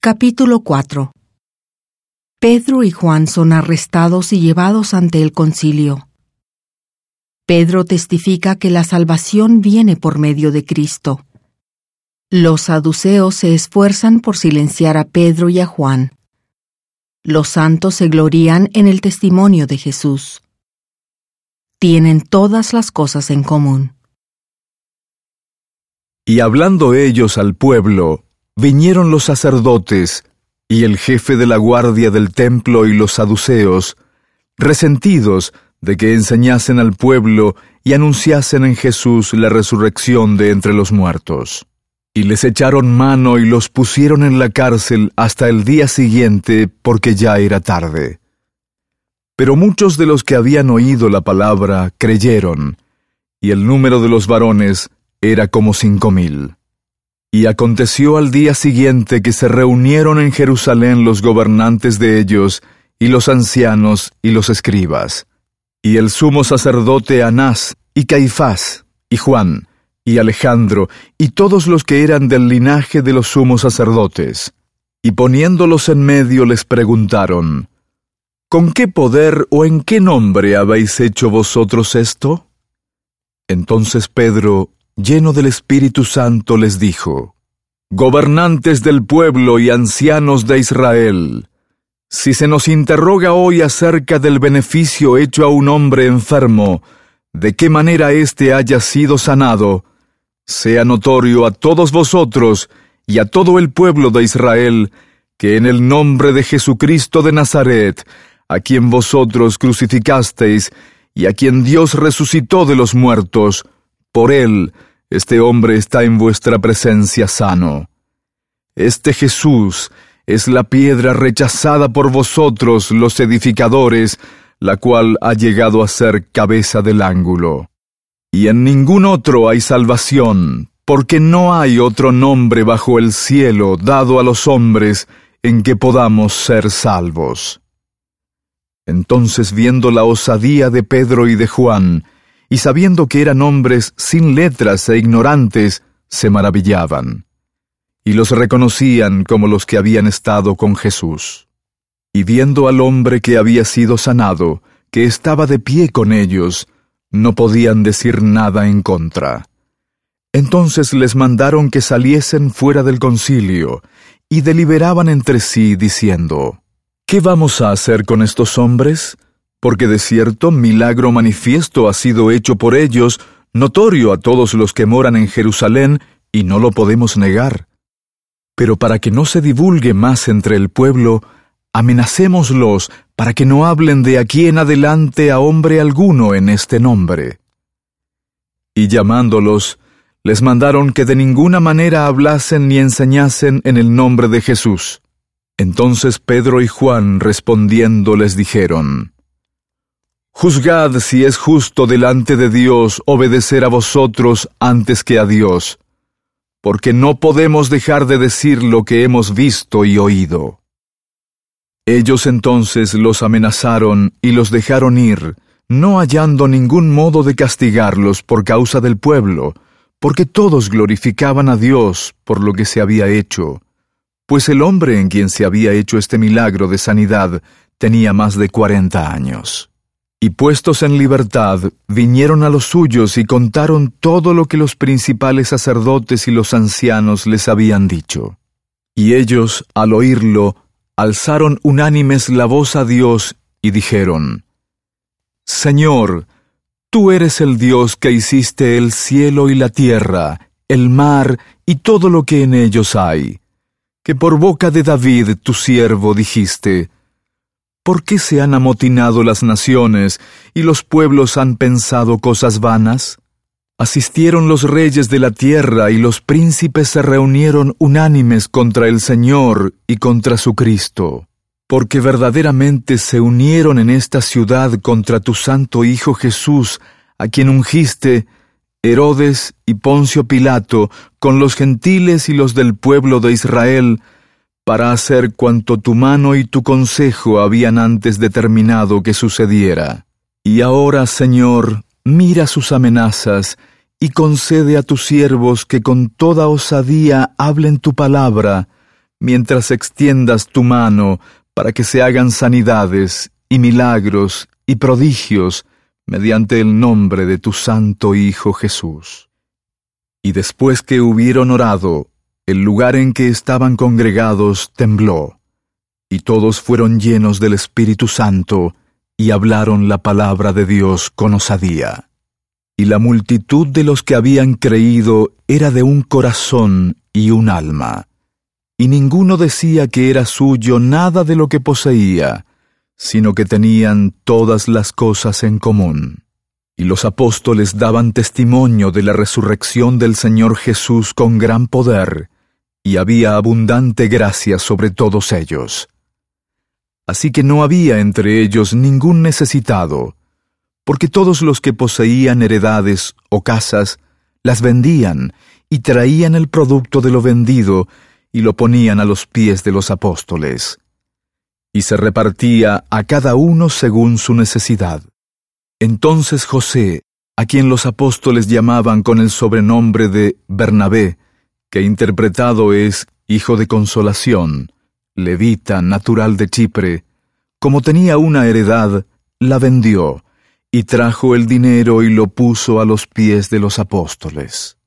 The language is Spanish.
Capítulo 4 Pedro y Juan son arrestados y llevados ante el concilio. Pedro testifica que la salvación viene por medio de Cristo. Los saduceos se esfuerzan por silenciar a Pedro y a Juan. Los santos se glorían en el testimonio de Jesús. Tienen todas las cosas en común. Y hablando ellos al pueblo, vinieron los sacerdotes y el jefe de la guardia del templo y los saduceos, resentidos de que enseñasen al pueblo y anunciasen en Jesús la resurrección de entre los muertos. Y les echaron mano y los pusieron en la cárcel hasta el día siguiente porque ya era tarde. Pero muchos de los que habían oído la palabra creyeron, y el número de los varones era como cinco mil. Y aconteció al día siguiente que se reunieron en Jerusalén los gobernantes de ellos, y los ancianos y los escribas, y el sumo sacerdote Anás, y Caifás, y Juan, y Alejandro, y todos los que eran del linaje de los sumos sacerdotes. Y poniéndolos en medio les preguntaron, ¿Con qué poder o en qué nombre habéis hecho vosotros esto? Entonces Pedro, lleno del Espíritu Santo, les dijo, Gobernantes del pueblo y ancianos de Israel, si se nos interroga hoy acerca del beneficio hecho a un hombre enfermo, de qué manera éste haya sido sanado, sea notorio a todos vosotros y a todo el pueblo de Israel, que en el nombre de Jesucristo de Nazaret, a quien vosotros crucificasteis, y a quien Dios resucitó de los muertos, por él, este hombre está en vuestra presencia sano. Este Jesús es la piedra rechazada por vosotros los edificadores, la cual ha llegado a ser cabeza del ángulo. Y en ningún otro hay salvación, porque no hay otro nombre bajo el cielo dado a los hombres en que podamos ser salvos. Entonces viendo la osadía de Pedro y de Juan, y sabiendo que eran hombres sin letras e ignorantes, se maravillaban, y los reconocían como los que habían estado con Jesús. Y viendo al hombre que había sido sanado, que estaba de pie con ellos, no podían decir nada en contra. Entonces les mandaron que saliesen fuera del concilio, y deliberaban entre sí, diciendo, ¿Qué vamos a hacer con estos hombres? Porque de cierto milagro manifiesto ha sido hecho por ellos, notorio a todos los que moran en Jerusalén, y no lo podemos negar. Pero para que no se divulgue más entre el pueblo, amenacémoslos para que no hablen de aquí en adelante a hombre alguno en este nombre. Y llamándolos, les mandaron que de ninguna manera hablasen ni enseñasen en el nombre de Jesús. Entonces Pedro y Juan respondiendo les dijeron, Juzgad si es justo delante de Dios obedecer a vosotros antes que a Dios, porque no podemos dejar de decir lo que hemos visto y oído. Ellos entonces los amenazaron y los dejaron ir, no hallando ningún modo de castigarlos por causa del pueblo, porque todos glorificaban a Dios por lo que se había hecho, pues el hombre en quien se había hecho este milagro de sanidad tenía más de cuarenta años. Y puestos en libertad, vinieron a los suyos y contaron todo lo que los principales sacerdotes y los ancianos les habían dicho. Y ellos, al oírlo, alzaron unánimes la voz a Dios y dijeron, Señor, tú eres el Dios que hiciste el cielo y la tierra, el mar y todo lo que en ellos hay, que por boca de David tu siervo dijiste, ¿Por qué se han amotinado las naciones y los pueblos han pensado cosas vanas? Asistieron los reyes de la tierra y los príncipes se reunieron unánimes contra el Señor y contra su Cristo, porque verdaderamente se unieron en esta ciudad contra tu santo Hijo Jesús, a quien ungiste, Herodes y Poncio Pilato, con los gentiles y los del pueblo de Israel, para hacer cuanto tu mano y tu consejo habían antes determinado que sucediera. Y ahora, Señor, mira sus amenazas, y concede a tus siervos que con toda osadía hablen tu palabra, mientras extiendas tu mano para que se hagan sanidades y milagros y prodigios mediante el nombre de tu Santo Hijo Jesús. Y después que hubieron orado, el lugar en que estaban congregados tembló, y todos fueron llenos del Espíritu Santo, y hablaron la palabra de Dios con osadía. Y la multitud de los que habían creído era de un corazón y un alma, y ninguno decía que era suyo nada de lo que poseía, sino que tenían todas las cosas en común. Y los apóstoles daban testimonio de la resurrección del Señor Jesús con gran poder, y había abundante gracia sobre todos ellos. Así que no había entre ellos ningún necesitado, porque todos los que poseían heredades o casas las vendían y traían el producto de lo vendido y lo ponían a los pies de los apóstoles. Y se repartía a cada uno según su necesidad. Entonces José, a quien los apóstoles llamaban con el sobrenombre de Bernabé, que interpretado es Hijo de Consolación, levita natural de Chipre, como tenía una heredad, la vendió, y trajo el dinero y lo puso a los pies de los apóstoles.